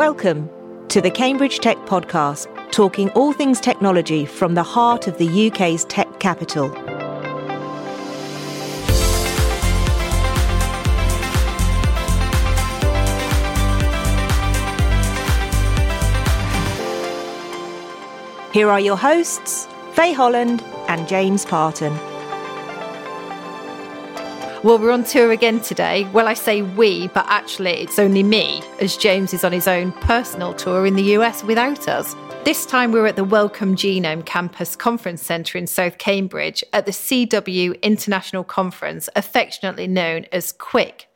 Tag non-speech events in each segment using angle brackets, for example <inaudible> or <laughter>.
Welcome to the Cambridge Tech Podcast, talking all things technology from the heart of the UK's tech capital. Here are your hosts, Faye Holland and James Parton. Well, we're on tour again today. Well, I say we, but actually it's only me, as James is on his own personal tour in the US without us. This time we're at the Wellcome Genome Campus Conference Centre in South Cambridge at the CW International Conference, affectionately known as CWIC.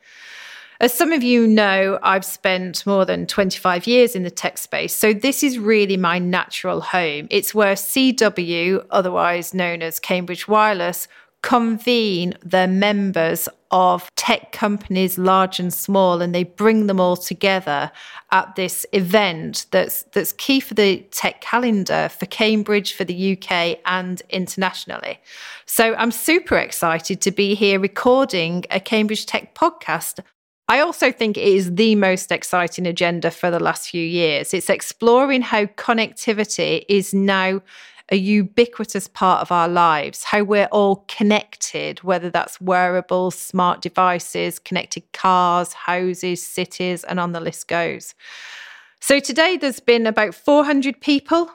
As some of you know, I've spent more than 25 years in the tech space, so this is really my natural home. It's where CW, otherwise known as Cambridge Wireless, convene the members of tech companies large and small and they bring them all together at this event that's that's key for the tech calendar for Cambridge for the UK and internationally. So I'm super excited to be here recording a Cambridge Tech podcast. I also think it is the most exciting agenda for the last few years. It's exploring how connectivity is now a ubiquitous part of our lives, how we're all connected, whether that's wearables, smart devices, connected cars, houses, cities, and on the list goes. So today there's been about 400 people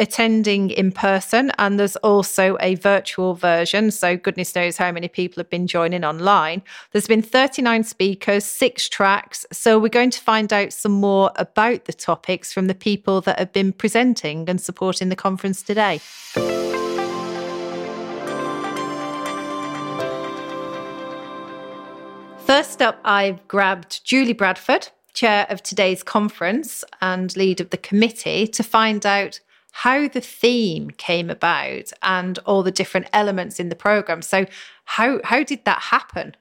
attending in person, and there's also a virtual version. So, goodness knows how many people have been joining online. There's been 39 speakers, six tracks. So, we're going to find out some more about the topics from the people that have been presenting and supporting the conference today. First up, I've grabbed Julie Bradford, chair of today's conference and lead of the committee, to find out how the theme came about and all the different elements in the program. So, how how did that happen?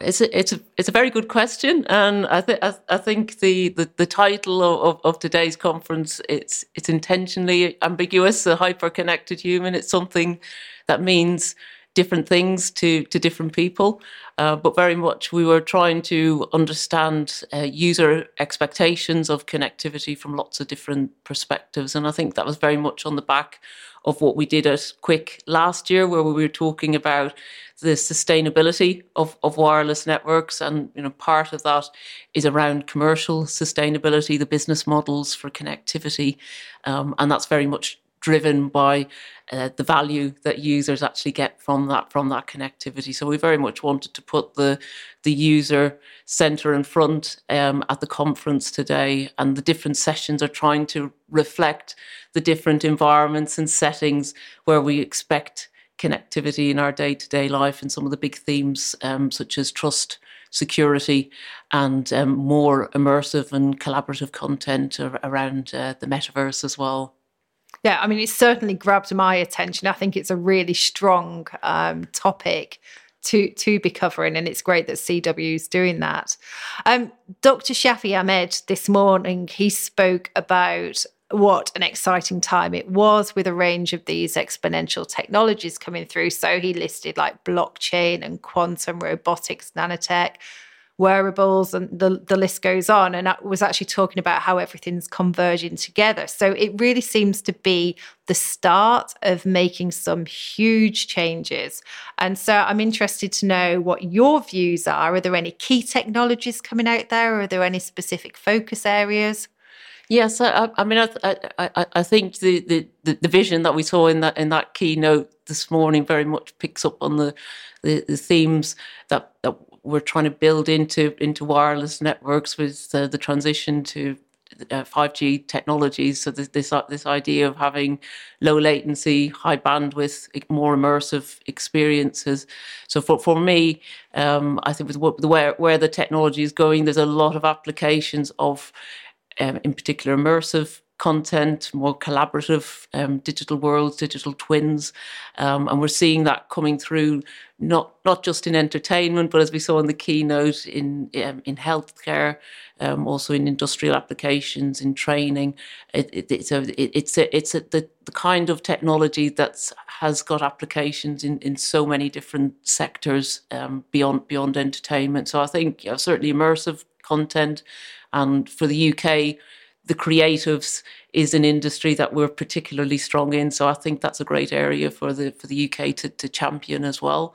it's a, it's a it's a very good question, and I think I, think the, the, the title of, of today's conference it's it's intentionally ambiguous. A hyper connected human. It's something that means different things to to different people. Uh, but very much we were trying to understand uh, user expectations of connectivity from lots of different perspectives, and I think that was very much on the back of what we did at CWIC last year, where we were talking about the sustainability of, of wireless networks. And you know, part of that is around commercial sustainability, the business models for connectivity. Um, and that's very much driven by uh, the value that users actually get from that from that connectivity. So we very much wanted to put the the user center in front um, at the conference today, and the different sessions are trying to reflect the different environments and settings where we expect connectivity in our day to day life, and some of the big themes um, such as trust security and um, more immersive and collaborative content around uh, the metaverse as well. Yeah, I mean, it certainly grabbed my attention. I think it's a really strong um, topic to to be covering, and it's great that CW is doing that. Um, Dr. Shafi Ahmed this morning he spoke about what an exciting time it was with a range of these exponential technologies coming through. So he listed like blockchain and quantum robotics, nanotech, wearables and the, the list goes on. And I was actually talking about how everything's converging together. So it really seems to be the start of making some huge changes. And so I'm interested to know what your views are. Are there any key technologies coming out there? or Are there any specific focus areas? Yes, I, uh, I mean, I, I, I think the, the, the vision that we saw in that in that keynote this morning very much picks up on the the, the themes that, that we're trying to build into into wireless networks with the, the transition to uh, 5G technologies. So this, this this idea of having low latency, high bandwidth, more immersive experiences. So for for me, um, I think with what, where where the technology is going, there's a lot of applications of, um, in particular, immersive content, more collaborative um, digital worlds, digital twins, um, and we're seeing that coming through not not just in entertainment, but as we saw in the keynote in um, in healthcare, um, also in industrial applications, in training. It, it, it's a it, it's a, it's a, the the kind of technology that has got applications in, in so many different sectors um, beyond beyond entertainment. So I think you know, certainly immersive content. And for the UK, the creatives is an industry that we're particularly strong in. So I think that's a great area for the for the UK to, to champion as well.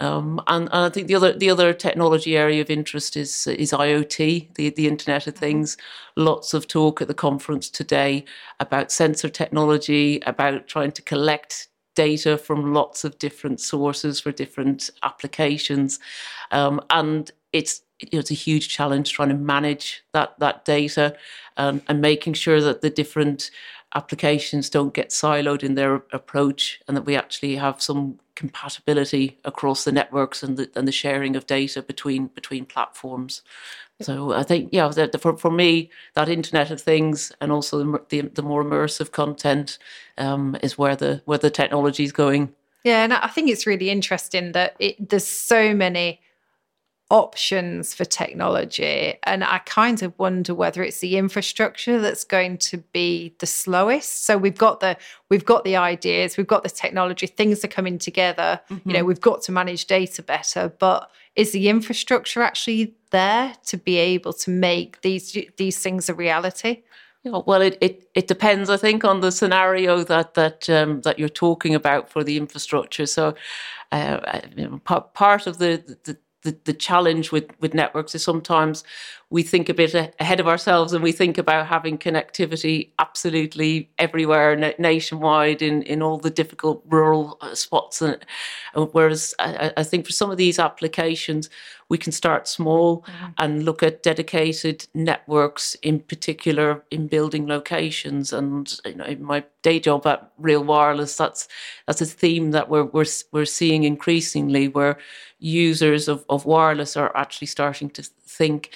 Um, and, and, I think the other the other technology area of interest is is IoT, the the Internet of Things. Lots of talk at the conference today about sensor technology, about trying to collect data from lots of different sources for different applications, um, and it's it's a huge challenge trying to manage that that data um, and making sure that the different applications don't get siloed in their approach and that we actually have some compatibility across the networks and the, and the sharing of data between between platforms. So I think yeah, the, the, for for me that Internet of Things and also the the, the more immersive content um, is where the where the technology is going. Yeah, and I think it's really interesting that it, there's so many options for technology. And I kind of wonder whether it's the infrastructure that's going to be the slowest. So we've got the we've got the ideas, we've got the technology, things are coming together. Mm-hmm. You know, mm-hmm. we've got to manage data better, but is the infrastructure actually there to be able to make these these things a reality? Yeah, well, it, it, it depends, I think, on the scenario that that um, that you're talking about for the infrastructure. So, uh, part part of the, the the, the challenge with, with networks is sometimes we think a bit ahead of ourselves and we think about having connectivity absolutely everywhere nationwide in, in all the difficult rural uh, spots. And, whereas I, I think for some of these applications, we can start small mm-hmm. and look at dedicated networks in particular in building locations and you know in my day job at real wireless that's that's a theme that we're we're, we're seeing increasingly where users of, of wireless are actually starting to think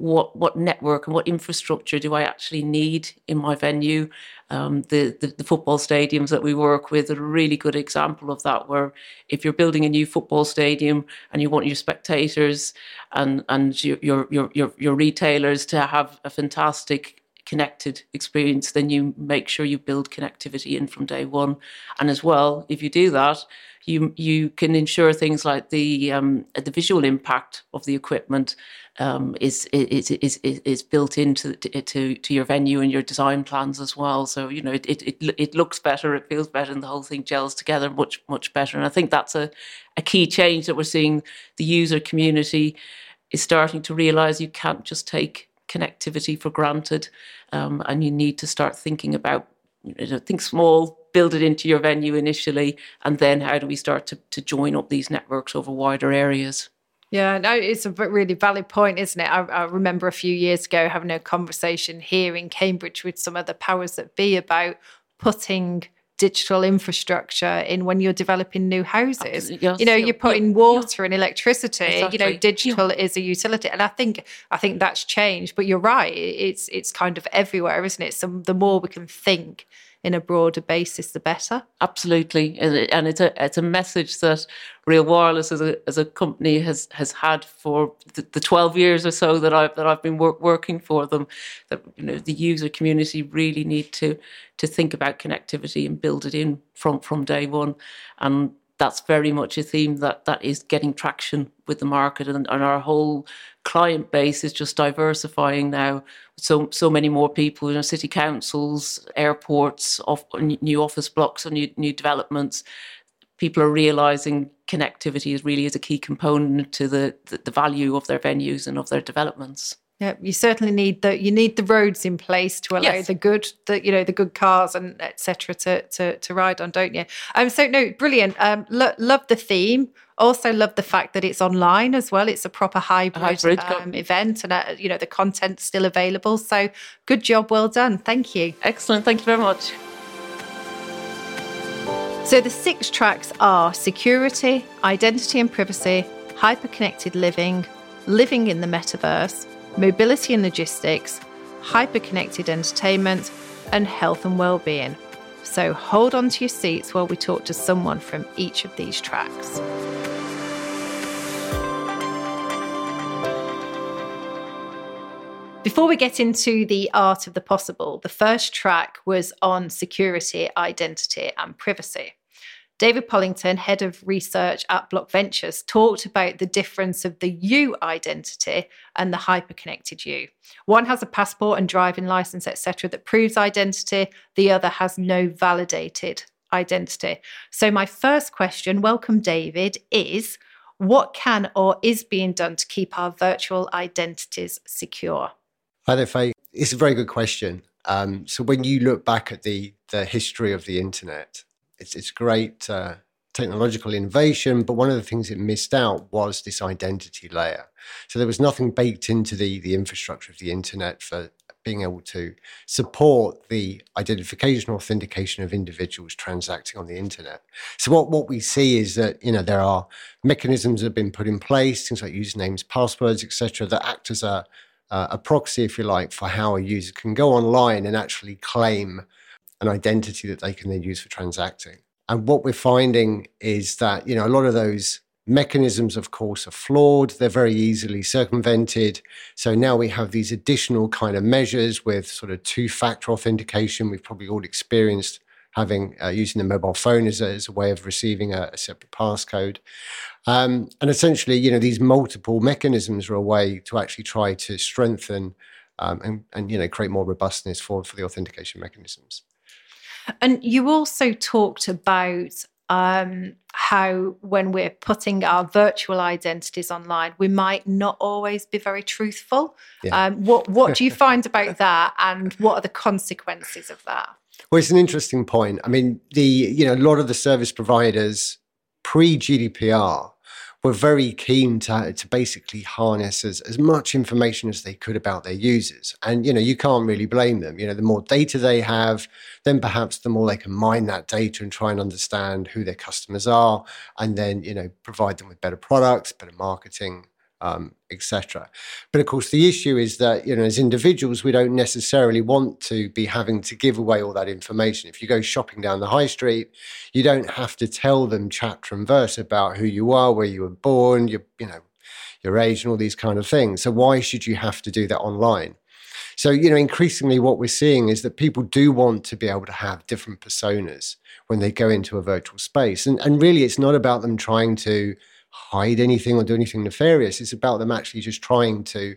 what what network and what infrastructure do I actually need in my venue? Um, the, the, the football stadiums that we work with are a really good example of that. Where if you're building a new football stadium and you want your spectators and and your your your your, retailers to have a fantastic connected experience, then you make sure you build connectivity in from day one. And as well, if you do that, you you can ensure things like the um, the visual impact of the equipment um, is, is, is is built into to to your venue and your design plans as well. So you know it it it, looks better, it feels better, and the whole thing gels together much much better. And I think that's a a key change that we're seeing. The user community is starting to realize you can't just take connectivity for granted, um, and you need to start thinking about you know, think small, build it into your venue initially, and then how do we start to, to join up these networks over wider areas? Yeah, no, it's a really valid point, isn't it? I, I, remember a few years ago having a conversation here in Cambridge with some of the powers that be about putting digital infrastructure in when you're developing new houses. Yes, you know, you're putting water and electricity. Exactly. You know, digital is a utility, and I think I think that's changed. But you're right; it's it's kind of everywhere, isn't it? So the more we can think in a broader basis, the better. Absolutely, and it's a it's a message that Real Wireless as a as a company has has had for the, the twelve years or so that I've that I've been work, working for them. That you know the user community really need to to think about connectivity and build it in from from day one, and that's very much a theme that that is getting traction with the market and, and our whole client base is just diversifying now. So so many more people you know city councils airports off, new office blocks and new, new developments. People are realizing connectivity is really is a key component to the, the, the value of their venues and of their developments yeah, you certainly need the you need the roads in place to allow yes. the good the you know the good cars and etc. To, to to ride on, don't you? Um, so no, brilliant. Um, lo- love the theme. Also love the fact that it's online as well. It's a proper hybrid, hybrid um, event, and uh, you know the content's still available. So good job, well done. Thank you. Excellent. Thank you very much. So the six tracks are security, identity and privacy, hyper-connected living, living in the metaverse mobility and logistics, hyperconnected entertainment, and health and well-being. So hold on to your seats while we talk to someone from each of these tracks. Before we get into the art of the possible, the first track was on security, identity, and privacy. David Pollington, head of research at Block Ventures, talked about the difference of the you identity and the hyperconnected you. One has a passport and driving license, etc., that proves identity. The other has no validated identity. So, my first question, welcome, David, is what can or is being done to keep our virtual identities secure? Hi there, Faye. It's a very good question. Um, so, when you look back at the the history of the internet, it's it's great uh, technological innovation, but one of the things it missed out was this identity layer. So there was nothing baked into the the infrastructure of the internet for being able to support the identification authentication of individuals transacting on the internet. So what, what we see is that you know there are mechanisms that have been put in place, things like usernames, passwords, etc., that act as a uh, a proxy, if you like, for how a user can go online and actually claim an identity that they can then use for transacting. And what we're finding is that you know a lot of those mechanisms, of course, are flawed. They're very easily circumvented. So now we have these additional kind of measures with sort of two-factor authentication. We've probably all experienced having uh, using the mobile phone as a, as a way of receiving a, a separate passcode. Um, and essentially, you know, these multiple mechanisms are a way to actually try to strengthen um, and, and, you know, create more robustness for, for the authentication mechanisms. And you also talked about um, how when we're putting our virtual identities online, we might not always be very truthful. Yeah. Um, what what do you <laughs> find about that, and what are the consequences of that? Well, it's an interesting point. I mean, the you know a lot of the service providers pre GDPR were very keen to, to basically harness as, as much information as they could about their users. And, you know, you can't really blame them. You know, the more data they have, then perhaps the more they can mine that data and try and understand who their customers are and then, you know, provide them with better products, better marketing, um, etc. But of course, the issue is that you know, as individuals, we don't necessarily want to be having to give away all that information. If you go shopping down the high street, you don't have to tell them chapter and verse about who you are, where you were born, your you know, your age, and all these kind of things. So why should you have to do that online? So, you know, increasingly what we're seeing is that people do want to be able to have different personas when they go into a virtual space. And, and really, it's not about them trying to hide anything or do anything nefarious. It's about them actually just trying to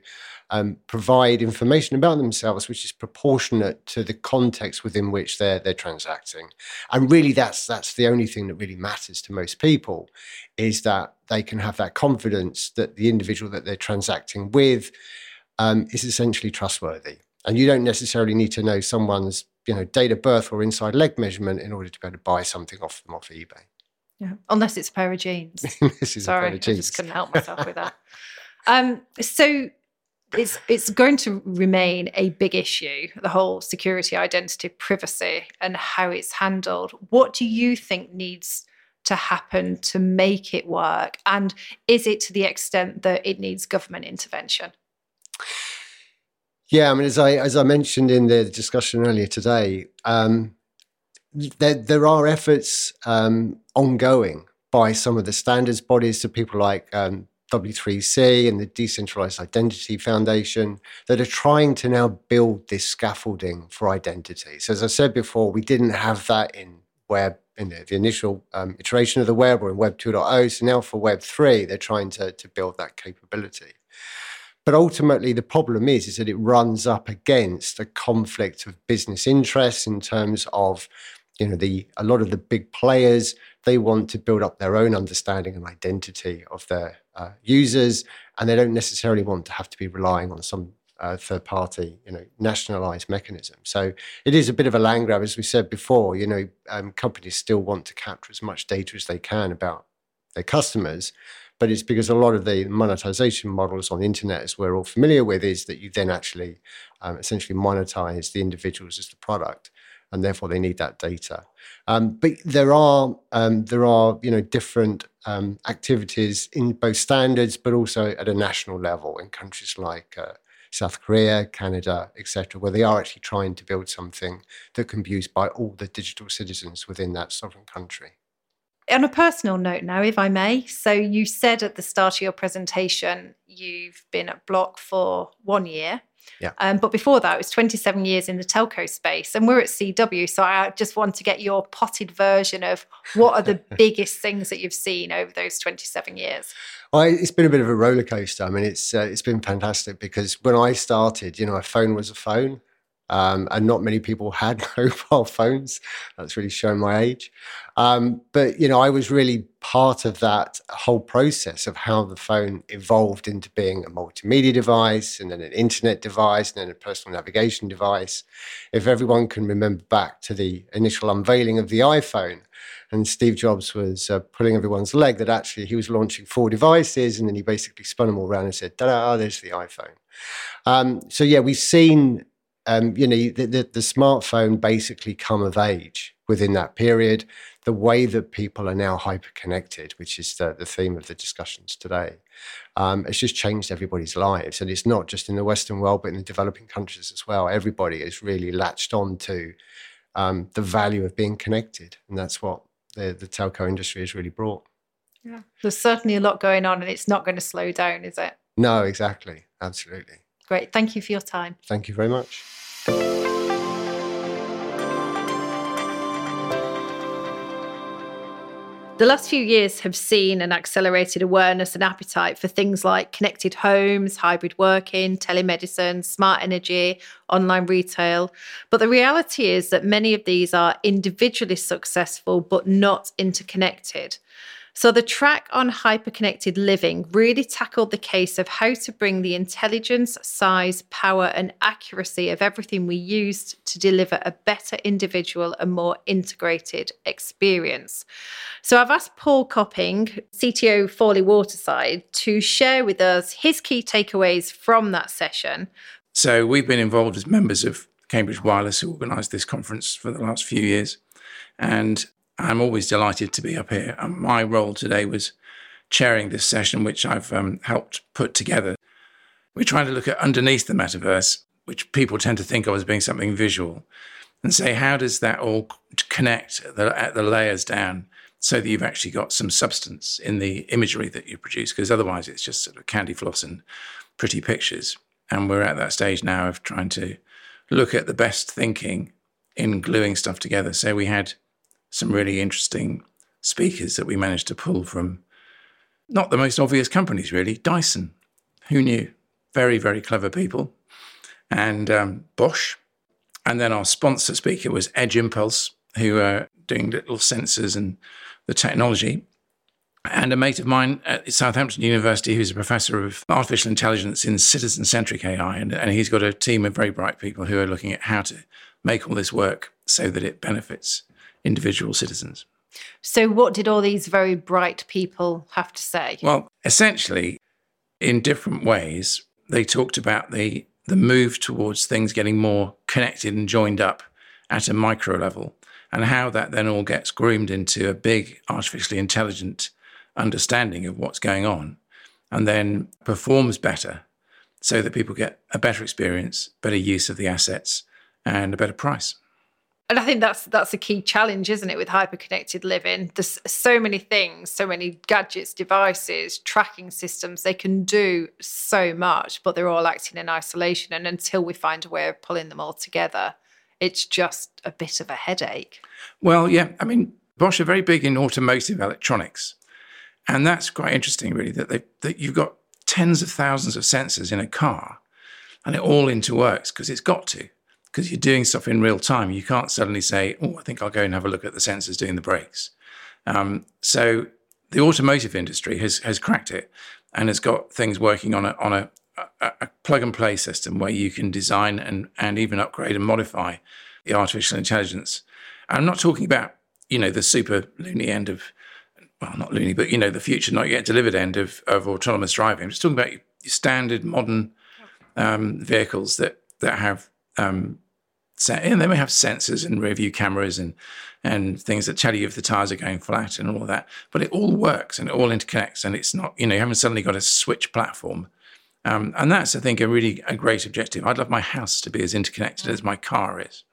um, provide information about themselves which is proportionate to the context within which they're they're transacting. And really, that's that's the only thing that really matters to most people is that they can have that confidence that the individual that they're transacting with um, is essentially trustworthy. And you don't necessarily need to know someone's you know date of birth or inside leg measurement in order to be able to buy something off them off eBay. Yeah. Unless it's a pair of jeans. <laughs> Sorry, I just couldn't help myself with that. Um, so it's it's going to remain a big issue, the whole security, identity, privacy, and how it's handled. What do you think needs to happen to make it work? And is it to the extent that it needs government intervention? Yeah, I mean, as I as I mentioned in the discussion earlier today, um, there, there are efforts um, ongoing by some of the standards bodies, so people like um, W3C and the Decentralized Identity Foundation that are trying to now build this scaffolding for identity. So, as I said before, we didn't have that in web in the, the initial um, iteration of the web or in Web 2.0. So now for Web 3, they're trying to, to build that capability. But ultimately, the problem is, is that it runs up against a conflict of business interests in terms of you know the a lot of the big players they want to build up their own understanding and identity of their uh, users and they don't necessarily want to have to be relying on some uh, third party you know nationalized mechanism. So it is a bit of a land grab. As we said before you know um, companies still want to capture as much data as they can about their customers but it's because a lot of the monetization models on the internet, as we're all familiar with, is that you then actually um, essentially monetize the individuals as the product and therefore they need that data. Um, but there are um, there are you know different um, activities in both standards, but also at a national level in countries like uh, South Korea, Canada, etc., where they are actually trying to build something that can be used by all the digital citizens within that sovereign country. On a personal note now, if I may. So, you said at the start of your presentation you've been at Block for one year. Yeah. Um, but before that, it was 27 years in the telco space, and we're at CW. So I just want to get your potted version of what are the <laughs> biggest things that you've seen over those 27 years. It's been a bit of a roller coaster. I mean, it's uh, it's been fantastic because when I started, you know, a phone was a phone, um, and not many people had <laughs> mobile phones. That's really showing my age. Um, but you know, I was really part of that whole process of how the phone evolved into being a multimedia device, and then an internet device, and then a personal navigation device. If everyone can remember back to the initial unveiling of the iPhone, and Steve Jobs was uh, pulling everyone's leg that actually he was launching four devices, and then he basically spun them all around and said, "Ta-da! There's the iPhone." Um, so yeah, we've seen um, you know, the, the, the, smartphone basically come of age within that period. The way that people are now hyper connected, which is the, the theme of the discussions today, um, it's just changed everybody's lives. And it's not just in the Western world, but in the developing countries as well. Everybody is really latched on to um, the value of being connected. And that's what the, the telco industry has really brought. Yeah. There's certainly a lot going on, and it's not going to slow down, is it? No, exactly. Absolutely. Great. Thank you for your time. Thank you very much. The last few years have seen an accelerated awareness and appetite for things like connected homes, hybrid working, telemedicine, smart energy, online retail. But the reality is that many of these are individually successful but not interconnected. So the track on hyperconnected living really tackled the case of how to bring the intelligence, size, power, and accuracy of everything we used to deliver a better individual and more integrated experience. So I've asked Paul Copping, CTO Fawley Waterside, to share with us his key takeaways from that session. So we've been involved as members of Cambridge Wireless, who organised this conference for the last few years. And I'm always delighted to be up here. And my role today was chairing this session, which I've um, helped put together. We're trying to look at underneath the metaverse, which people tend to think of as being something visual, and say, how does that all connect at the, at the layers down so that you've actually got some substance in the imagery that you produce? Because otherwise, it's just sort of candy floss and pretty pictures. And we're at that stage now of trying to look at the best thinking in gluing stuff together. So we had some really interesting speakers that we managed to pull from not the most obvious companies, really. Dyson, who knew? Very, very clever people. And um, Bosch. And then our sponsor speaker was Edge Impulse, who are doing little sensors and the technology. And a mate of mine at Southampton University, who's a professor of artificial intelligence in citizen centric AI. And, and he's got a team of very bright people who are looking at how to make all this work so that it benefits individual citizens. So, what did all these very bright people have to say? Well, essentially, in different ways, they talked about the, the move towards things getting more connected and joined up at a micro level, and how that then all gets groomed into a big artificially intelligent understanding of what's going on, and then performs better so that people get a better experience, better use of the assets, and a better price. And I think that's that's a key challenge, isn't it, with hyper-connected living? There's so many things, so many gadgets, devices, tracking systems. They can do so much, but they're all acting in isolation. And until we find a way of pulling them all together, it's just a bit of a headache. Well, yeah. I mean, Bosch are very big in automotive electronics. And that's quite interesting, really, that they that you've got tens of thousands of sensors in a car and it all interworks because it's got to because you're doing stuff in real time. You can't suddenly say, "Oh, I think I'll go and have a look at the sensors doing the brakes." Um, so the automotive industry has has cracked it and has got things working on a on a, a, a plug and play system where you can design and and even upgrade and modify the artificial intelligence. And I'm not talking about you know the super loony end of well, not loony, but you know the future not yet delivered end of of autonomous driving. I'm just talking about your standard modern um, vehicles that that have um, and they may have sensors and rear view cameras and and things that tell you if the tires are going flat and all of that. But it all works and it all interconnects, and it's not you know you haven't suddenly got a switch platform. Um, and that's I think a really a great objective. I'd love my house to be as interconnected as my car is.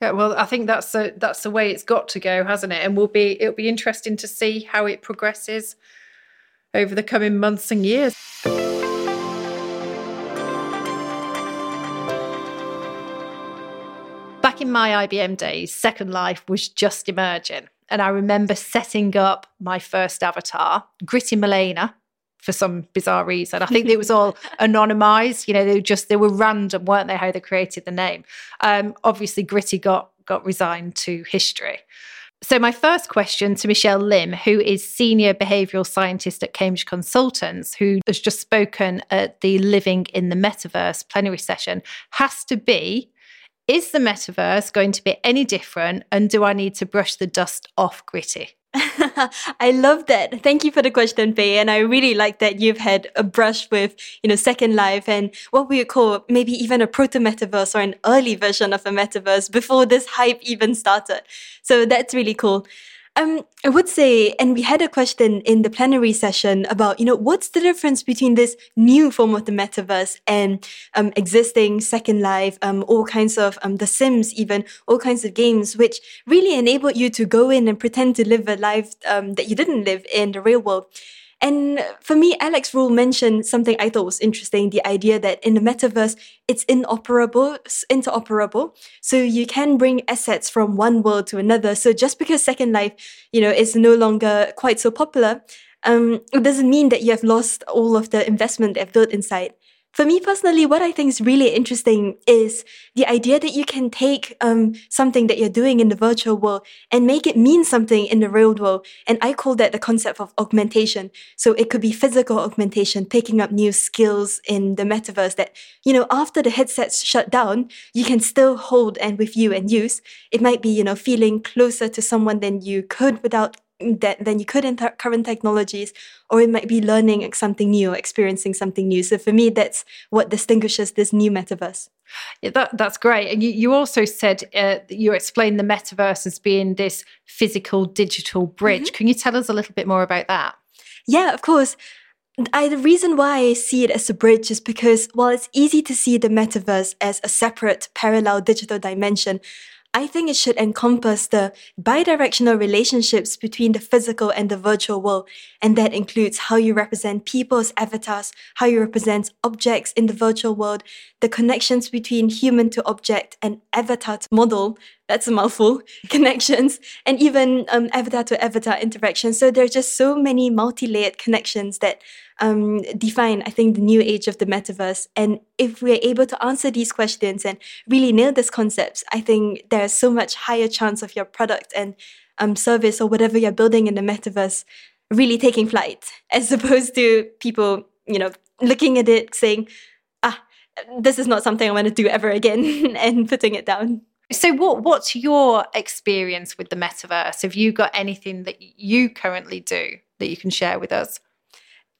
Yeah, well, I think that's the that's the way it's got to go, hasn't it? And we'll be it'll be interesting to see how it progresses over the coming months and years. Back in my IBM days, Second Life was just emerging. And I remember setting up my first avatar, Gritty Milena, for some bizarre reason. I think it was all <laughs> anonymized. You know, they were just they were random, weren't they? How they created the name. Um, obviously, Gritty got got resigned to history. So, my first question to Michelle Lim, who is Senior Behavioural Scientist at Cambridge Consultants, who has just spoken at the Living in the Metaverse plenary session, has to be Is the metaverse going to be any different? And do I need to brush the dust off gritty? <laughs> I love that. Thank you for the question, Faye. And I really like that you've had a brush with, you know, Second Life and what we would call maybe even a proto metaverse or an early version of a metaverse before this hype even started. So that's really cool. Um, I would say, and we had a question in the plenary session about, you know, what's the difference between this new form of the metaverse and um, existing Second Life, um, all kinds of um, The Sims, even all kinds of games, which really enabled you to go in and pretend to live a life um, that you didn't live in the real world. And for me, Alex Rule mentioned something I thought was interesting the idea that in the metaverse, it's inoperable, interoperable. So you can bring assets from one world to another. So just because Second Life, you know, is no longer quite so popular, um, it doesn't mean that you have lost all of the investment they've built inside. For me personally, what I think is really interesting is the idea that you can take um, something that you're doing in the virtual world and make it mean something in the real world. And I call that the concept of augmentation. So it could be physical augmentation, picking up new skills in the metaverse that, you know, after the headsets shut down, you can still hold and with you and use. It might be, you know, feeling closer to someone than you could without that than you could in th- current technologies, or it might be learning something new or experiencing something new. So for me, that's what distinguishes this new metaverse. Yeah, that, that's great. And you, you also said uh, you explained the metaverse as being this physical digital bridge. Mm-hmm. Can you tell us a little bit more about that? Yeah, of course. I, the reason why I see it as a bridge is because while it's easy to see the metaverse as a separate parallel digital dimension, I think it should encompass the bidirectional relationships between the physical and the virtual world. And that includes how you represent people's avatars, how you represent objects in the virtual world, the connections between human to object and avatar to model. That's a mouthful. <laughs> Connections and even um, avatar to avatar interaction. So there are just so many multi layered connections that um, define, I think, the new age of the metaverse. And if we're able to answer these questions and really nail these concepts, I think there's so much higher chance of your product and um, service or whatever you're building in the metaverse really taking flight, <laughs> as opposed to people, you know, looking at it saying, ah, this is not something I want to do ever again <laughs> and putting it down. So what what's your experience with the metaverse? Have you got anything that you currently do that you can share with us?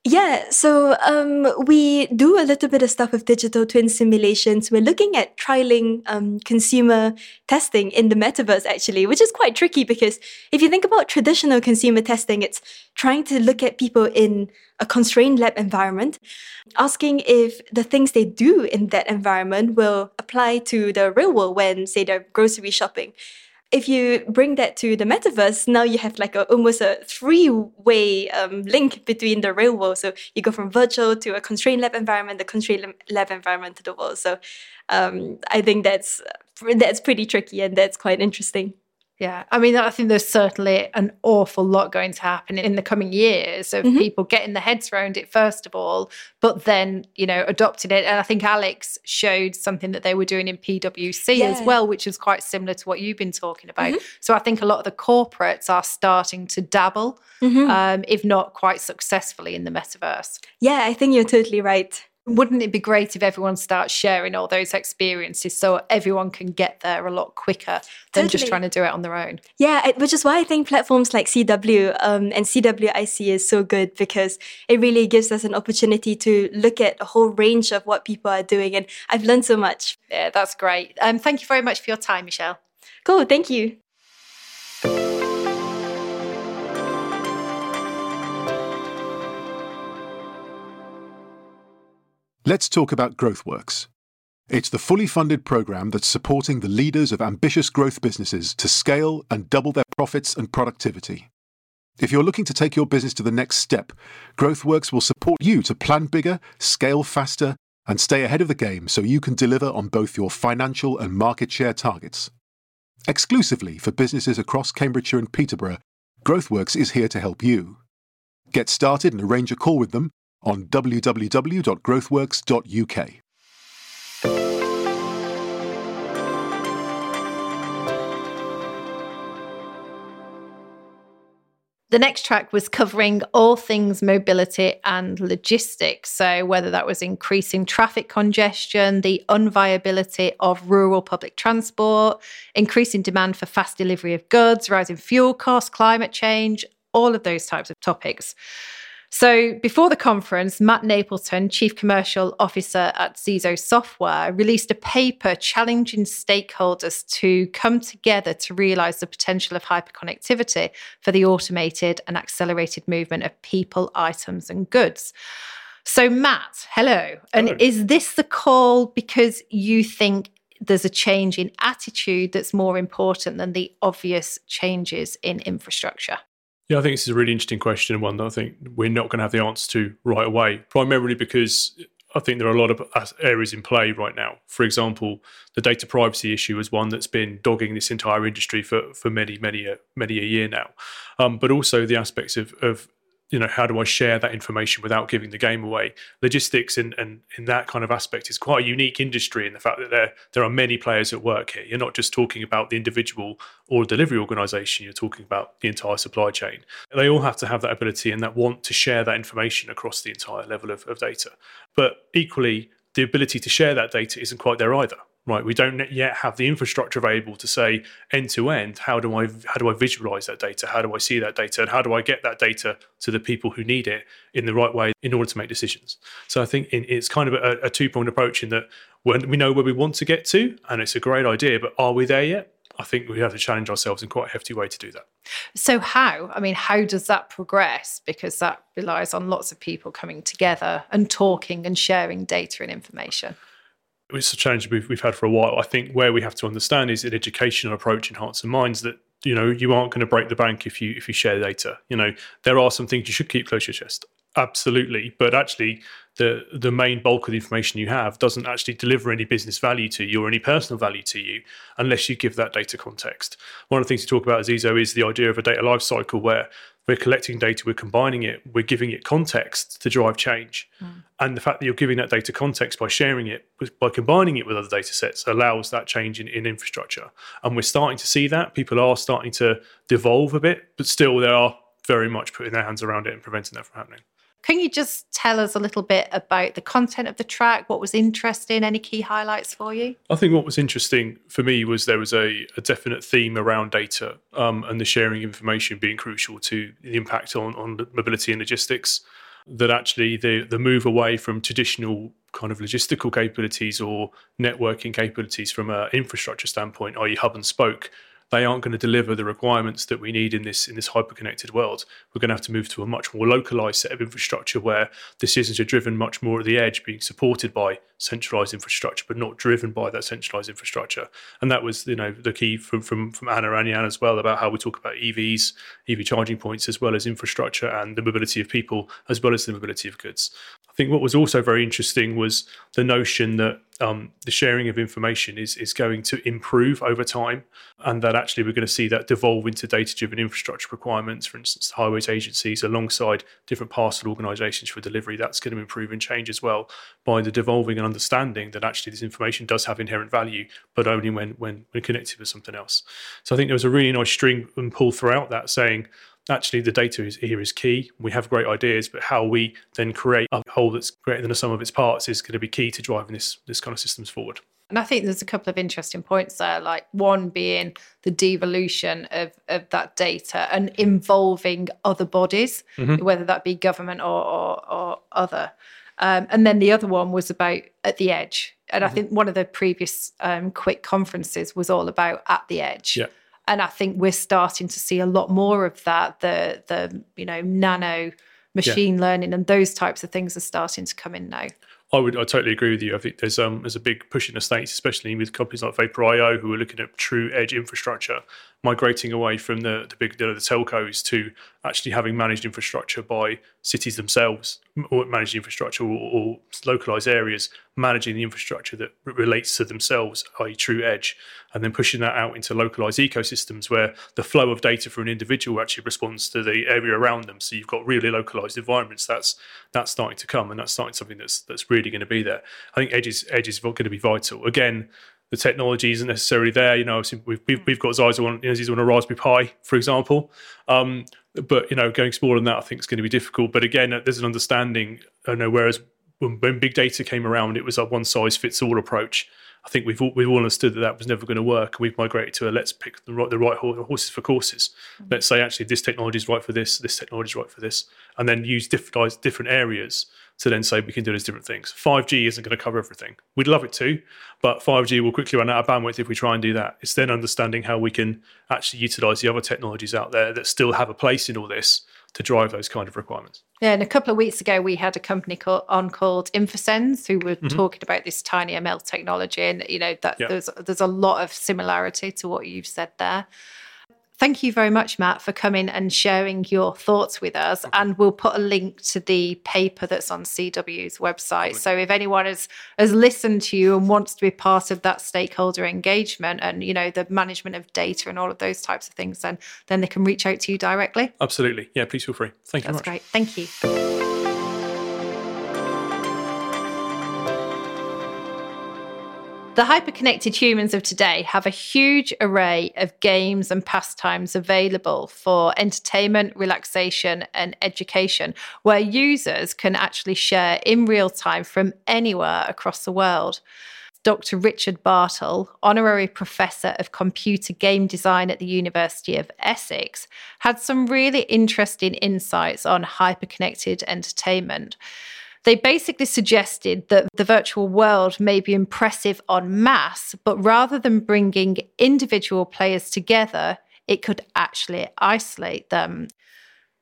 Yeah, so um, we do a little bit of stuff with digital twin simulations. We're looking at trialing um, consumer testing in the metaverse, actually, which is quite tricky because if you think about traditional consumer testing, it's trying to look at people in a constrained lab environment, asking if the things they do in that environment will apply to the real world when, say, they're grocery shopping if you bring that to the metaverse, now you have like a, almost a three-way um, link between the real world. So you go from virtual to a constrained lab environment, the constrained lab environment to the world. So um, I think that's that's pretty tricky and that's quite interesting. Yeah, I mean, I think there's certainly an awful lot going to happen in the coming years of mm-hmm. people getting their heads around it, first of all, but then, you know, adopting it. And I think Alex showed something that they were doing in PwC yeah. as well, which is quite similar to what you've been talking about. Mm-hmm. So I think a lot of the corporates are starting to dabble, mm-hmm. um, if not quite successfully, in the metaverse. Yeah, I think you're totally right. Wouldn't it be great if everyone starts sharing all those experiences so everyone can get there a lot quicker than totally. just trying to do it on their own? Yeah, which is why I think platforms like CW um, and CWIC is so good because it really gives us an opportunity to look at a whole range of what people are doing. And I've learned so much. Yeah, that's great. Um, thank you very much for your time, Michelle. Cool. Thank you. Let's talk about GrowthWorks. It's the fully funded program that's supporting the leaders of ambitious growth businesses to scale and double their profits and productivity. If you're looking to take your business to the next step, GrowthWorks will support you to plan bigger, scale faster, and stay ahead of the game so you can deliver on both your financial and market share targets. Exclusively for businesses across Cambridgeshire and Peterborough, GrowthWorks is here to help you. Get started and arrange a call with them on www.growthworks.uk. The next track was covering all things mobility and logistics. So, whether that was increasing traffic congestion, the unviability of rural public transport, increasing demand for fast delivery of goods, rising fuel costs, climate change, all of those types of topics. So, before the conference, Matt Napleton, Chief Commercial Officer at Zizo Software, released a paper challenging stakeholders to come together to realize the potential of hyperconnectivity for the automated and accelerated movement of people, items, and goods. So, Matt, hello. And Hello. is this the call because you think there's a change in attitude that's more important than the obvious changes in infrastructure? Yeah, I think this is a really interesting question and one that I think we're not going to have the answer to right away, primarily because I think there are a lot of areas in play right now. For example, the data privacy issue is one that's been dogging this entire industry for, for many, many, many a year now. Um, but also the aspects of, of you know how do I share that information without giving the game away? Logistics and and in that kind of aspect is quite a unique industry in the fact that there there are many players at work here. You're not just talking about the individual or delivery organization. You're talking about the entire supply chain. They all have to have that ability and that want to share that information across the entire level of, of data. But equally, the ability to share that data isn't quite there either right we don't yet have the infrastructure available to say end to end how do i how do i visualize that data how do i see that data and how do i get that data to the people who need it in the right way in order to make decisions so i think in, it's kind of a, a two point approach in that when we know where we want to get to and it's a great idea but are we there yet i think we have to challenge ourselves in quite a hefty way to do that So, how? I mean, how does that progress? Because that relies on lots of people coming together and talking and sharing data and information. It's a challenge we've, we've had for a while. I think where we have to understand is an educational approach in hearts and minds that you know you aren't going to break the bank if you if you share data. You know there are some things you should keep close to your chest, absolutely. But actually, the the main bulk of the information you have doesn't actually deliver any business value to you or any personal value to you unless you give that data context. One of the things you talk about, at Zizo, is the idea of a data lifecycle where we're collecting data, we're combining it, we're giving it context to drive change. Hmm. And the fact that you're giving that data context by sharing it, by combining it with other data sets, allows that change in, in infrastructure. And we're starting to see that. People are starting to devolve a bit, but still, they are very much putting their hands around it and preventing that from happening. Can you just tell us a little bit about the content of the track? What was interesting? Any key highlights for you? I think what was interesting for me was there was a, a definite theme around data um, and the sharing information being crucial to the impact on, on mobility and logistics. That actually the the move away from traditional kind of logistical capabilities or networking capabilities from an infrastructure standpoint, i.e., hub and spoke, they aren't going to deliver the requirements that we need in this in this hyper-connected world. We're going to have to move to a much more localized set of infrastructure where decisions are driven much more at the edge, being supported by centralized infrastructure, but not driven by that centralized infrastructure. And that was, you know, the key from from from Anna and Jan as well about how we talk about EVs, EV charging points, as well as infrastructure and the mobility of people, as well as the mobility of goods. I think what was also very interesting was the notion that um, the sharing of information is is going to improve over time, and that actually we're going to see that devolve into data-driven infrastructure requirements. For instance, highways agencies alongside different parcel organisations for delivery. That's going to improve and change as well by the devolving and understanding that actually this information does have inherent value, but only when when when connected with something else. So I think there was a really nice string and pull throughout that saying actually the data is here is key. We have great ideas, but how we then create a whole that's greater than the sum of its parts is going to be key to driving this this kind of systems forward. And I think there's a couple of interesting points there, like one being the devolution of, of that data and involving other bodies, whether that be government or, or, or other. Um, and then the other one was about at the edge. And I think one of the previous um, CWIC conferences was all about at the edge. Yeah. And I think we're starting to see a lot more of that. The the you know nano machine learning and those types of things are starting to come in now. I would I totally agree with you. I think there's um there's a big push in the states, especially with companies like Vapor.io who are looking at true edge infrastructure, migrating away from the the big you know, the telcos to actually having managed infrastructure by cities themselves, or managed infrastructure or, or localized areas managing the infrastructure that relates to themselves, i.e., true edge, and then pushing that out into localized ecosystems where the flow of data for an individual actually responds to the area around them. So you've got really localized environments. That's that's starting to come, and that's starting something that's that's really going to be there. I think edge is edge is going to be vital. Again, the technology isn't necessarily there. You know, we've we've, we've got Zizo on, you know, on a Raspberry Pi, for example. Um, but you know, going smaller than that, I think is going to be difficult. But again, there's an understanding. I know. Whereas when, when big data came around, it was a one size fits all approach. I think we've all, we've all understood that that was never going to work. We've migrated to a let's pick the right, the right horses for courses. Mm-hmm. Let's say actually this technology is right for this, this technology is right for this, and then use different different areas to then say we can do these different things. 5G isn't going to cover everything. We'd love it to, but 5G will quickly run out of bandwidth if we try and do that. It's then understanding how we can actually utilize the other technologies out there that still have a place in all this to drive those kind of requirements. Yeah, and a couple of weeks ago, we had a company called, on called Infosens who were mm-hmm. talking about this tiny ML technology, and you know that yeah. there's there's a lot of similarity to what you've said there. Thank you very much, Matt, for coming and sharing your thoughts with us. And we'll put a link to the paper that's on CW's website. So if anyone has has listened to you and wants to be part of that stakeholder engagement and you know the management of data and all of those types of things, then then they can reach out to you directly. Absolutely. Yeah, please feel free. Thank you. That's great. Thank you. The hyperconnected humans of today have a huge array of games and pastimes available for entertainment, relaxation, and education, where users can actually share in real time from anywhere across the world. Dr. Richard Bartle, Honorary Professor of Computer Game Design at the University of Essex, had some really interesting insights on hyperconnected entertainment. They basically suggested that the virtual world may be impressive on mass, but rather than bringing individual players together, it could actually isolate them.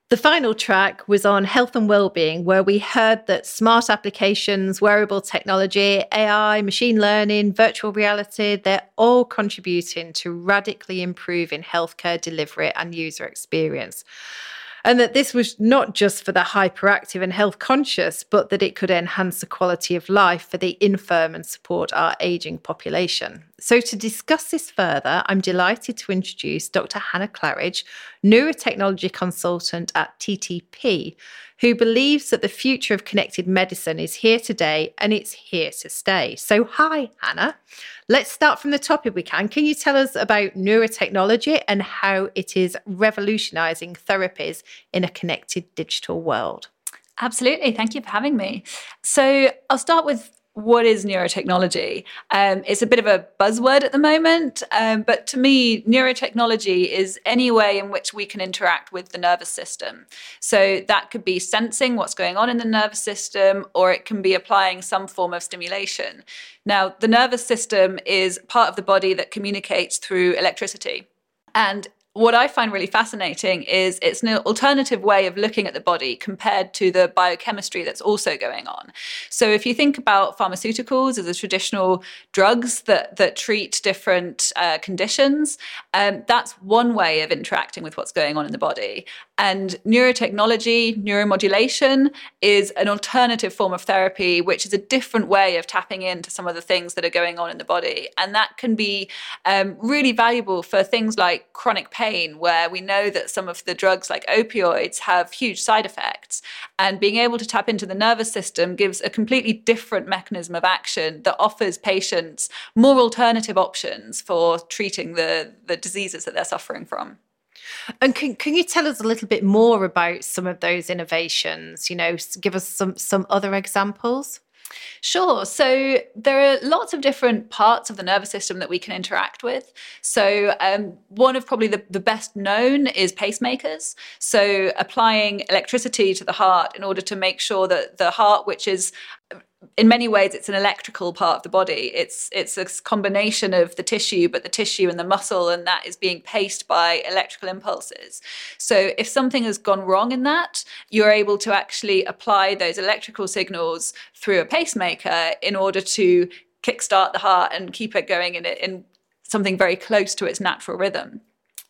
The final track was on health and well-being where we heard that smart applications, wearable technology, AI, machine learning, virtual reality, they're all contributing to radically improving healthcare delivery and user experience and that this was not just for the hyperactive and health conscious, but that it could enhance the quality of life for the infirm and support our aging population. So, to discuss this further, I'm delighted to introduce Dr. Hannah Claridge, neurotechnology consultant at TTP, who believes that the future of connected medicine is here today and it's here to stay. So, hi, Hannah. Let's start from the top if we can. Can you tell us about neurotechnology and how it is revolutionizing therapies in a connected digital world? Absolutely. Thank you for having me. So, I'll start with what is neurotechnology? Um, it's a bit of a buzzword at the moment, um, but to me, neurotechnology is any way in which we can interact with the nervous system. So that could be sensing what's going on in the nervous system, or it can be applying some form of stimulation. Now, the nervous system is part of the body that communicates through electricity. And what I find really fascinating is it's an alternative way of looking at the body compared to the biochemistry that's also going on. So if you think about pharmaceuticals as the traditional drugs that that treat different uh, conditions, um, that's one way of interacting with what's going on in the body. And neurotechnology, neuromodulation is an alternative form of therapy, which is a different way of tapping into some of the things that are going on in the body. And that can be um, really valuable for things like chronic pain, where we know that some of the drugs like opioids have huge side effects. And being able to tap into the nervous system gives a completely different mechanism of action that offers patients more alternative options for treating the, the diseases that they're suffering from. And can, can you tell us a little bit more about some of those innovations? You know, give us some some other examples. Sure. So there are lots of different parts of the nervous system that we can interact with. So um, one of probably the, the best known is pacemakers. So applying electricity to the heart in order to make sure that the heart, which is in many ways it's an electrical part of the body. It's it's a combination of the tissue but the tissue and the muscle and that is being paced by electrical impulses. So if something has gone wrong in that you're able to actually apply those electrical signals through a pacemaker in order to kickstart the heart and keep it going in, it in something very close to its natural rhythm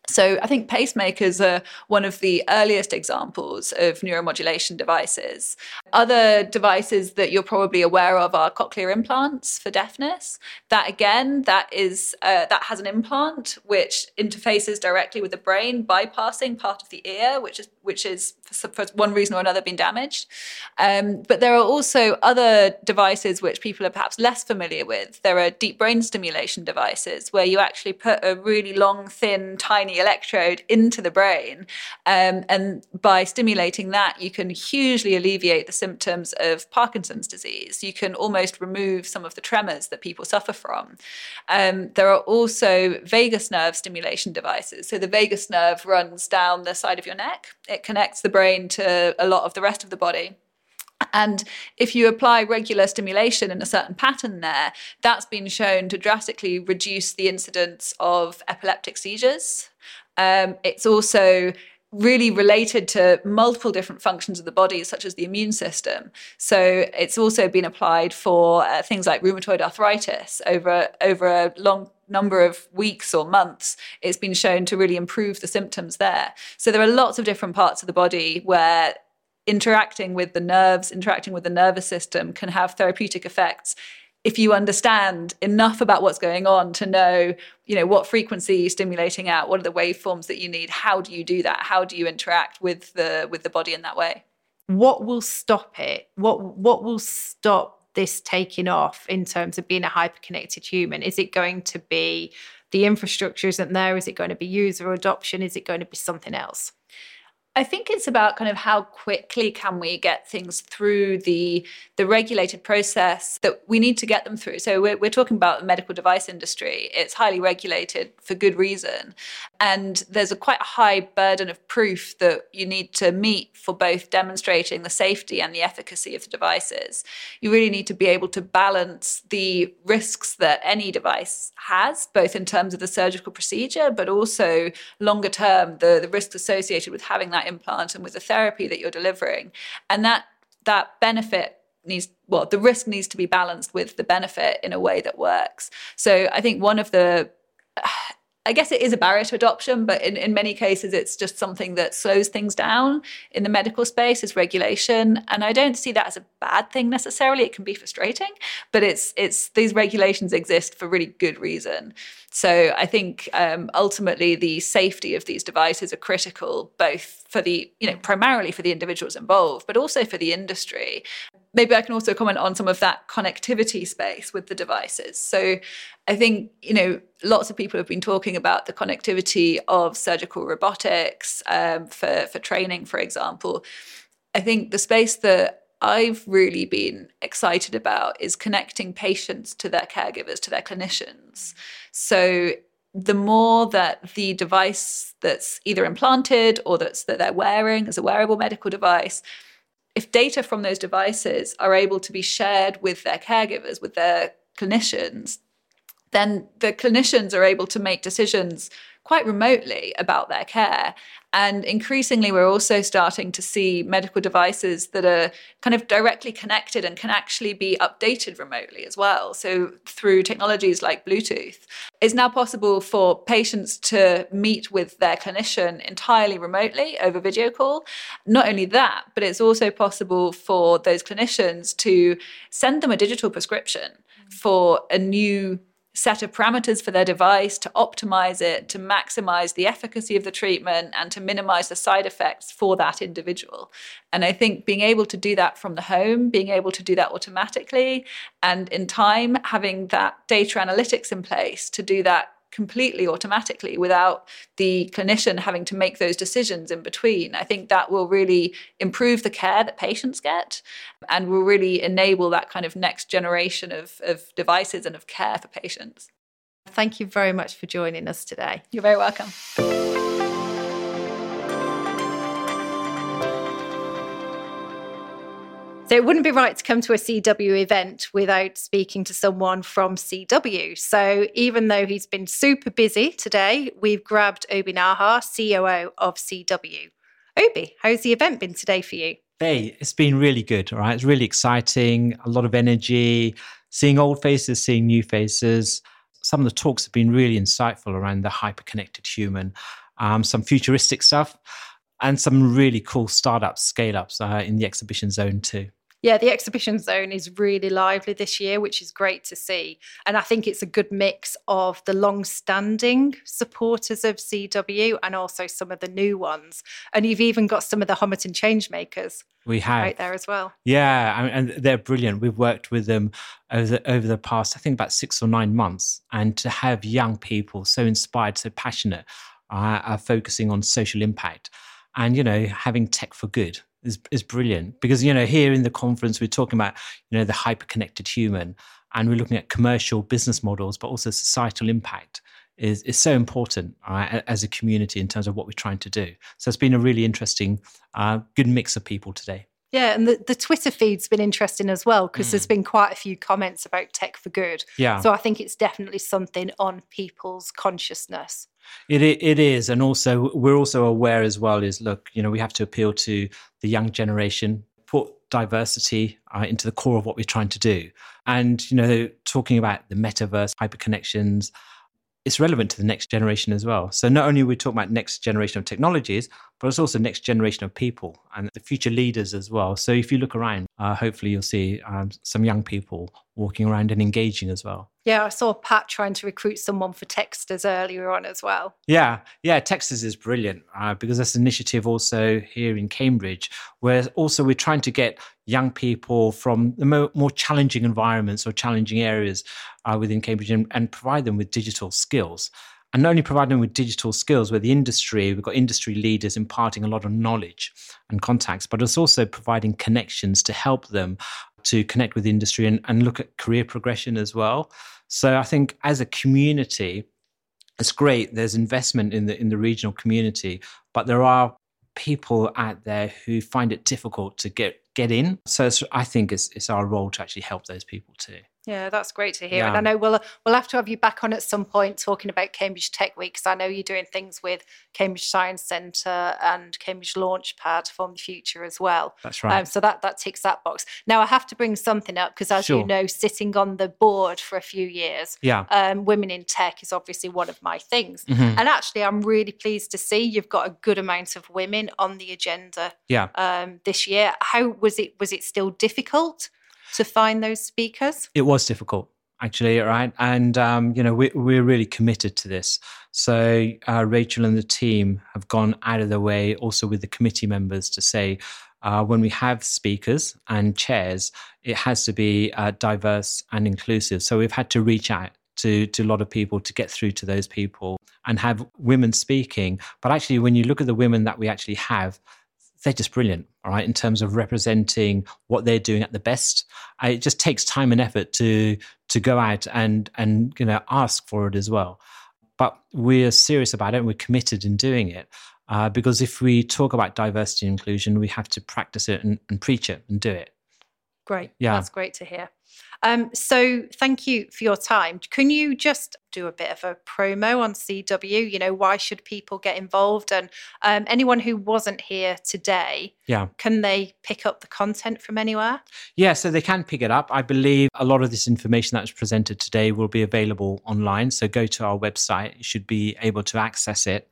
so I think pacemakers are one of the earliest examples of neuromodulation devices. Other devices that you're probably aware of are cochlear implants for deafness. That again, that is uh, that has an implant which interfaces directly with the brain, bypassing part of the ear, which is which is for, one reason or another been damaged. Um, but there are also other devices which people are perhaps less familiar with. There are deep brain stimulation devices where you actually put a really long, thin, tiny electrode into the brain. Um, and by stimulating that, you can hugely alleviate the symptoms of Parkinson's disease. You can almost remove some of the tremors that people suffer from. Um, there are also vagus nerve stimulation devices. So the vagus nerve runs down the side of your neck, it connects the brain to a lot of the rest of the body. And if you apply regular stimulation in a certain pattern there, that's been shown to drastically reduce the incidence of epileptic seizures. Um, it's also really related to multiple different functions of the body, such as the immune system. So it's also been applied for uh, things like rheumatoid arthritis over over a long number of weeks or months. It's been shown to really improve the symptoms there. So there are lots of different parts of the body where interacting with the nerves, interacting with the nervous system can have therapeutic effects if you understand enough about what's going on to know, you know, what frequency you're stimulating out, what are the waveforms that you need, how do you do that? How do you interact with the with the body in that way? What will stop it? What what will stop this taking off in terms of being a hyperconnected human? Is it going to be the infrastructure isn't there? Is it going to be user adoption? Is it going to be something else? I think it's about kind of how quickly can we get things through the the regulated process that we need to get them through. So we're, we're talking about the medical device industry. It's highly regulated for good reason, and there's a quite high burden of proof that you need to meet for both demonstrating the safety and the efficacy of the devices. You really need to be able to balance the risks that any device has, both in terms of the surgical procedure, but also longer term the the risks associated with having that implant and with the therapy that you're delivering. And that that benefit needs well the risk needs to be balanced with the benefit in a way that works so i think one of the I guess it is a barrier to adoption, but in, in many cases, it's just something that slows things down in the medical space is regulation. And I don't see that as a bad thing necessarily. It can be frustrating, but it's it's these regulations exist for really good reason. So I think um, ultimately the safety of these devices are critical, both for the you know primarily for the individuals involved, but also for the industry maybe I can also comment on some of that connectivity space with the devices. So I think, you know, lots of people have been talking about the connectivity of surgical robotics um, for, for training, for example. I think the space that I've really been excited about is connecting patients to their caregivers, to their clinicians. So the more that the device that's either implanted or that's that they're wearing as a wearable medical device if data from those devices are able to be shared with their caregivers, with their clinicians, then the clinicians are able to make decisions quite remotely about their care. And increasingly, we're also starting to see medical devices that are kind of directly connected and can actually be updated remotely as well. So, through technologies like Bluetooth, it's now possible for patients to meet with their clinician entirely remotely over video call. Not only that, but it's also possible for those clinicians to send them a digital prescription mm. for a new set of parameters for their device to optimize it, to maximize the efficacy of the treatment, and to minimize the side effects for that individual. And I think being able to do that from the home, being able to do that automatically, and in time, having that data analytics in place to do that completely automatically without the clinician having to make those decisions in between. I think that will really improve the care that patients get and will really enable that kind of next generation of, of devices and of care for patients. Thank you very much for joining us today. You're very welcome. So it wouldn't be right to come to a CW event without speaking to someone from CW. So even though he's been super busy today, we've grabbed Obi Nahar, COO of CW. Obi, how's the event been today for you? Hey, it's been really good. All right. It's really exciting, a lot of energy, seeing old faces, seeing new faces. Some of the talks have been really insightful around the hyper-connected human, um, some futuristic stuff, and some really cool startups, scale ups uh, in the exhibition zone too. Yeah, the exhibition zone is really lively this year, which is great to see. And I think it's a good mix of the long standing supporters of CW and also some of the new ones. And you've even got some of the Homerton changemakers. We have right there as well. Yeah, and they're brilliant. We've worked with them over the, over the past, I think, about six or nine months, and to have young people so inspired, so passionate, uh, are focusing on social impact, and you know, having tech for good is is brilliant because you know here in the conference we're talking about you know the hyper connected human and we're looking at commercial business models but also societal impact is is so important uh, as a community in terms of what we're trying to do so it's been a really interesting uh, good mix of people today yeah, and the, the Twitter feed's been interesting as well because mm. there's been quite a few comments about tech for good. Yeah. So I think it's definitely something on people's consciousness. It it is, and also we're also aware as well. Is look, you know, we have to appeal to the young generation, put diversity uh, into the core of what we're trying to do, and you know, talking about the metaverse, hyperconnections, it's relevant to the next generation as well. So not only are we talking about next generation of technologies, but it's also next generation of people and the future leaders as well. So if you look around, uh, hopefully you'll see um, some young people walking around and engaging as well. Yeah, I saw Pat trying to recruit someone for Techsters earlier on as well. Yeah, yeah, Techsters is brilliant uh, because that's an initiative also here in Cambridge, where also we're trying to get young people from the more, more challenging environments or challenging areas uh, within Cambridge and, and provide them with digital skills and not only provide them with digital skills where the industry we've got industry leaders imparting a lot of knowledge and contacts but it's also providing connections to help them to connect with industry and, and look at career progression as well. So i think as a community it's great there's investment in the in the regional community but there are people out there who find it difficult to get get in. So i think it's, it's our role to actually help those people too yeah, that's great to hear. Yeah. And I know we'll we'll have to have you back on at some point talking about Cambridge Tech Week because I know you're doing things with Cambridge Science Centre and Cambridge Launchpad for the future as well. That's right. Um, so that that ticks that box. Now I have to bring something up because, as sure. you know, sitting on the board for a few years, yeah, um, women in tech is obviously one of my things. Mm-hmm. And actually, I'm really pleased to see you've got a good amount of women on the agenda. Yeah. Um, this year, how was it? Was it still difficult? To find those speakers? It was difficult, actually, right? And, um, you know, we, we're really committed to this. So uh, Rachel and the team have gone out of their way, also with the committee members, to say, uh, when we have speakers and chairs, it has to be uh, diverse and inclusive. So we've had to reach out to, to a lot of people to get through to those people and have women speaking. But actually, when you look at the women that we actually have, they're just brilliant, all right, in terms of representing what they're doing at the best. it just takes time and effort to to go out and and you know ask for it as well. But we're serious about it and we're committed in doing it. Uh, because if we talk about diversity and inclusion, we have to practice it and, and preach it and do it. Great. Yeah. That's great to hear. Um, so thank you for your time. Can you just do a bit of a promo on CW? You know, why should people get involved? And um, anyone who wasn't here today, yeah, can they pick up the content from anywhere? Yeah, so they can pick it up. I believe a lot of this information that was presented today will be available online. So go to our website; you should be able to access it.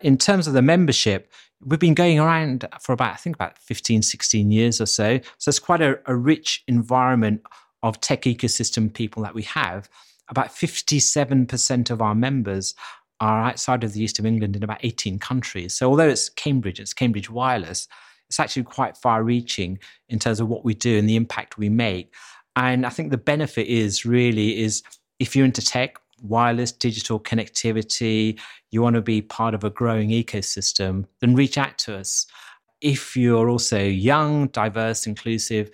In terms of the membership, we've been going around for about, I think, about 15, 16 years or so. So it's quite a, a rich environment of tech ecosystem people that we have, about 57% of our members are outside of the east of England in about 18 countries. So although it's Cambridge, it's Cambridge Wireless, it's actually quite far reaching in terms of what we do and the impact we make. And I think the benefit is really is if you're into tech, wireless, digital connectivity, you want to be part of a growing ecosystem, then reach out to us. If you're also young, diverse, inclusive,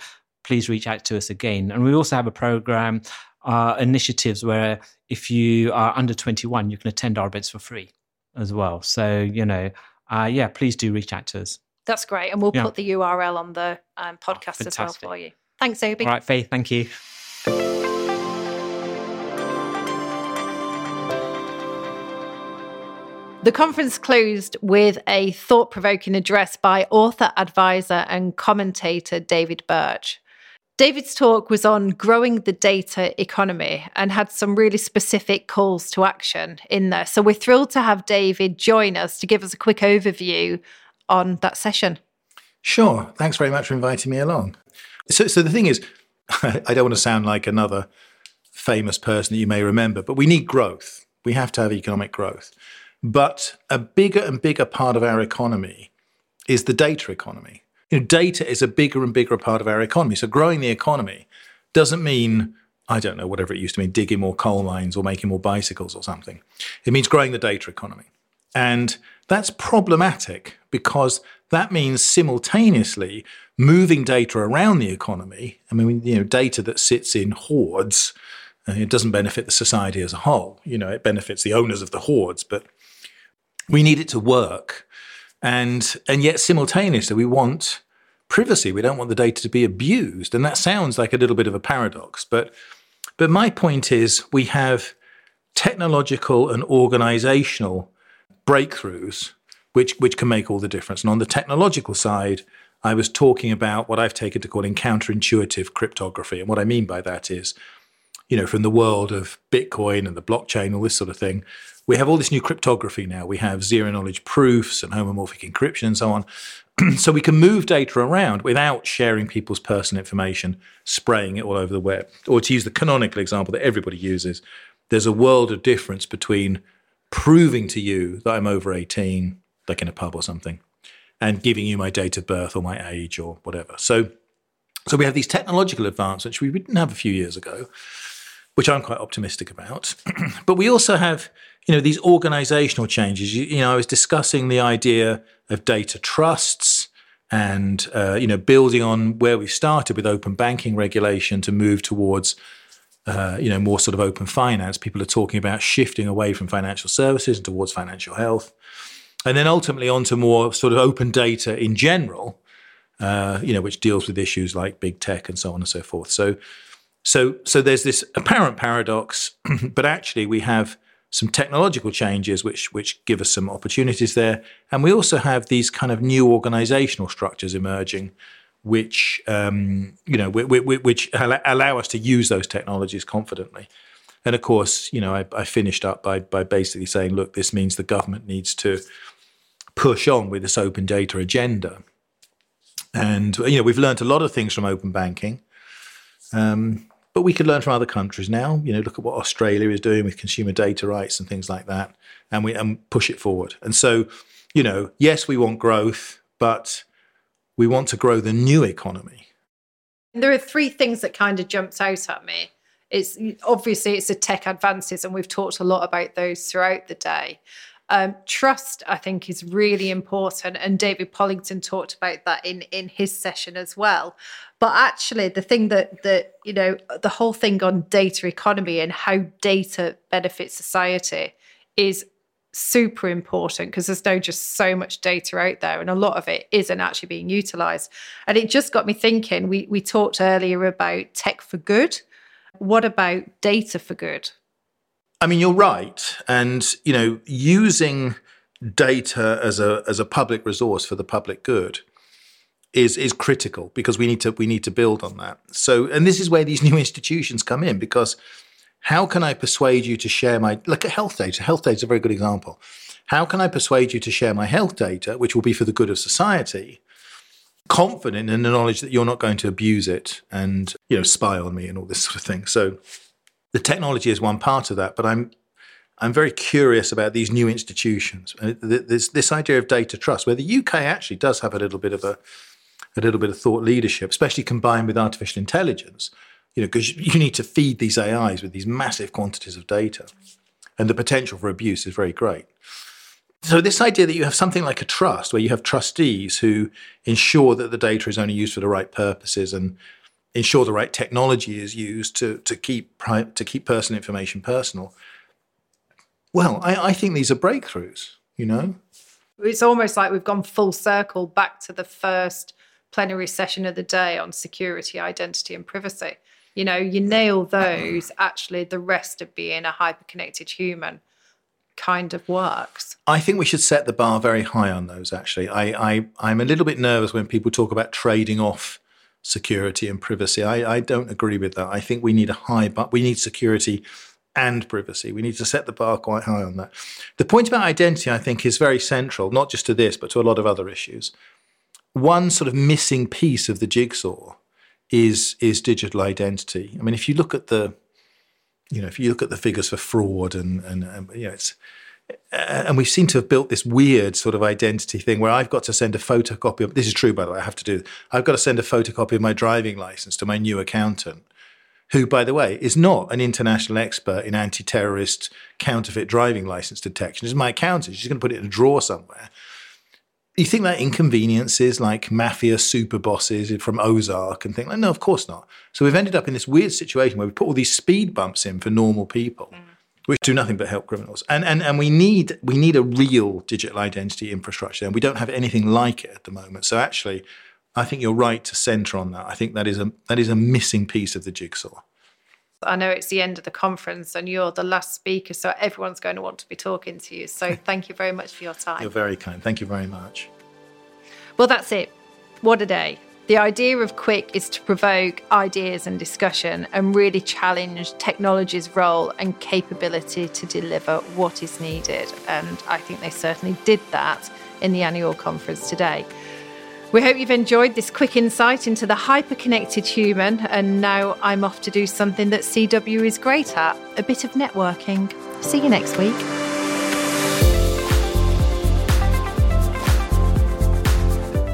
please reach out to us again. And we also have a program, uh, initiatives where if you are under 21, you can attend our events for free as well. So, you know, uh, yeah, please do reach out to us. That's great. And we'll Yeah. put the URL on the um, podcast as well for you. Thanks, Obi. All right, Faith, thank you. The conference closed with a thought provoking address by author, advisor, and commentator David Birch. David's talk was on growing the data economy and had some really specific calls to action in there. So we're thrilled to have David join us to give us a quick overview on that session. Sure. Thanks very much for inviting me along. So, so the thing is, <laughs> I don't want to sound like another famous person that you may remember, but we need growth. We have to have economic growth. But a bigger and bigger part of our economy is the data economy. You know, data is a bigger and bigger part of our economy. So growing the economy doesn't mean, I don't know, whatever it used to mean, digging more coal mines or making more bicycles or something. It means growing the data economy. And that's problematic because that means simultaneously moving data around the economy. I mean, you know, data that sits in hoards, uh, it doesn't benefit the society as a whole. You know, it benefits the owners of the hoards, but we need it to work. And and yet simultaneously we want privacy. We don't want the data to be abused. And that sounds like a little bit of a paradox, but but my point is we have technological and organizational breakthroughs which which can make all the difference. And on the technological side, I was talking about what I've taken to calling counterintuitive cryptography. And what I mean by that is, you know, from the world of Bitcoin and the blockchain, all this sort of thing, we have all this new cryptography now. We have zero knowledge proofs and homomorphic encryption and so on. <clears throat> so we can move data around without sharing people's personal information, spraying it all over the web. Or to use the canonical example that everybody uses, there's a world of difference between proving to you that I'm over 18, like in a pub or something, and giving you my date of birth or my age or whatever. So, so we have these technological advancements which we didn't have a few years ago, which I'm quite optimistic about. <clears throat> but we also have, you know, these organizational changes. You, you know, I was discussing the idea of data trusts and uh, you know building on where we started with open banking regulation to move towards uh, you know more sort of open finance. People are talking about shifting away from financial services and towards financial health, and then ultimately onto more sort of open data in general. Uh, you know, which deals with issues like big tech and so on and so forth. So, so, so there's this apparent paradox, <clears throat> but actually we have some technological changes which which give us some opportunities there, and we also have these kind of new organizational structures emerging, which um, you know which, which allow us to use those technologies confidently. And of course, you know, I, I finished up by by basically saying, look, this means the government needs to push on with this open data agenda. And you know, we've learned a lot of things from open banking. Um, but we could learn from other countries now. You know, look at what Australia is doing with consumer data rights and things like that, and we and push it forward. And so, you know, yes, we want growth, but we want to grow the new economy. There are three things that kind of jumps out at me. It's obviously it's the tech advances, and we've talked a lot about those throughout the day. Um, trust, I think, is really important, and David Pollington talked about that in in his session as well. But actually, the thing that that you know, the whole thing on data economy and how data benefits society is super important because there's no just so much data out there and a lot of it isn't actually being utilized. And it just got me thinking we we talked earlier about tech for good. What about data for good I mean, you're right, and you know, using data as a as a public resource for the public good is is critical because we need to we need to build on that. So, and this is where these <laughs> new institutions come in because how can I persuade you to share my look at health data? Health data is a very good example. How can I persuade you to share my health data, which will be for the good of society? Confident in the knowledge that you're not going to abuse it and you know spy on me and all this sort of thing. So the technology is one part of that, but I'm I'm very curious about these new institutions. Uh, There's this idea of data trust, where the UK actually does have a little bit of a a little bit of thought leadership, especially combined with artificial intelligence. You know, because you need to feed these AIs with these massive quantities of data, and the potential for abuse is very great. So this idea that you have something like a trust, where you have trustees who ensure that the data is only used for the right purposes and ensure the right technology is used to to keep pri- to keep personal information personal. Well, I, I think these are breakthroughs. You know, It's almost like we've gone full circle back to the first plenary session of the day on security, identity, and privacy. You know, you nail those, actually, the rest of being a hyper-connected human kind of works. I think we should set the bar very high on those. Actually, I, I I'm a little bit nervous when people talk about trading off security and privacy. I, I don't agree with that. I think we need a high, but we need security and privacy. We need to set the bar quite high on that. The point about identity, I think, is very central, not just to this, but to a lot of other issues. One sort of missing piece of the jigsaw is is digital identity. I mean, if you look at the, you know, if you look at the figures for fraud and and, and you know, it's and we seem to have built this weird sort of identity thing where I've got to send a photocopy of this is true by the way I have to do I've got to send a photocopy of my driving license to my new accountant who by the way is not an international expert in anti-terrorist counterfeit driving license detection. Is my accountant. She's going to put it in a drawer somewhere. You think that inconveniences like mafia super bosses from Ozark and things like no of course not. So we've ended up in this weird situation where we put all these speed bumps in for normal people. Mm which do nothing but help criminals. And, and, and we, need, we need a real digital identity infrastructure, and we don't have anything like it at the moment. So actually, I think you're right to centre on that. I think that is a, that is a missing piece of the jigsaw. I know it's the end of the conference and you're the last speaker, so everyone's going to want to be talking to you. So <laughs> thank you very much for your time. You're very kind. Thank you very much. Well, that's it. What a day. The idea of CWIC is to provoke ideas and discussion and really challenge technology's role and capability to deliver what is needed. And I think they certainly did that in the annual conference today. We hope you've enjoyed this quick insight into the hyper connected human. And now I'm off to do something that CW is great at a bit of networking. See you next week.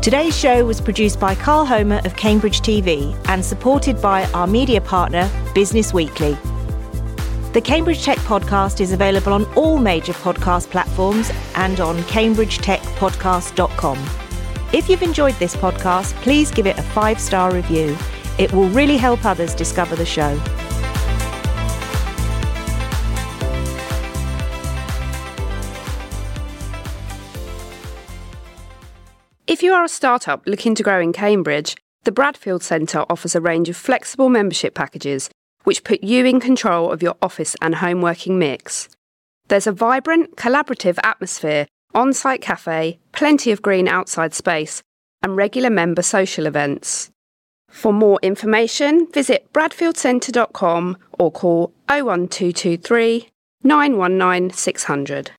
Today's show was produced by Carl Homer of Cambridge TV and supported by our media partner, Business Weekly. The Cambridge Tech Podcast is available on all major podcast platforms and on cambridgetechpodcast.com. If you've enjoyed this podcast, please give it a five star review. It will really help others discover the show. If you are a startup looking to grow in Cambridge, the Bradfield Centre offers a range of flexible membership packages which put you in control of your office and home working mix. There's a vibrant, collaborative atmosphere, on site cafe, plenty of green outside space, and regular member social events. For more information, visit bradfieldcentre.com or call 01223 919 600.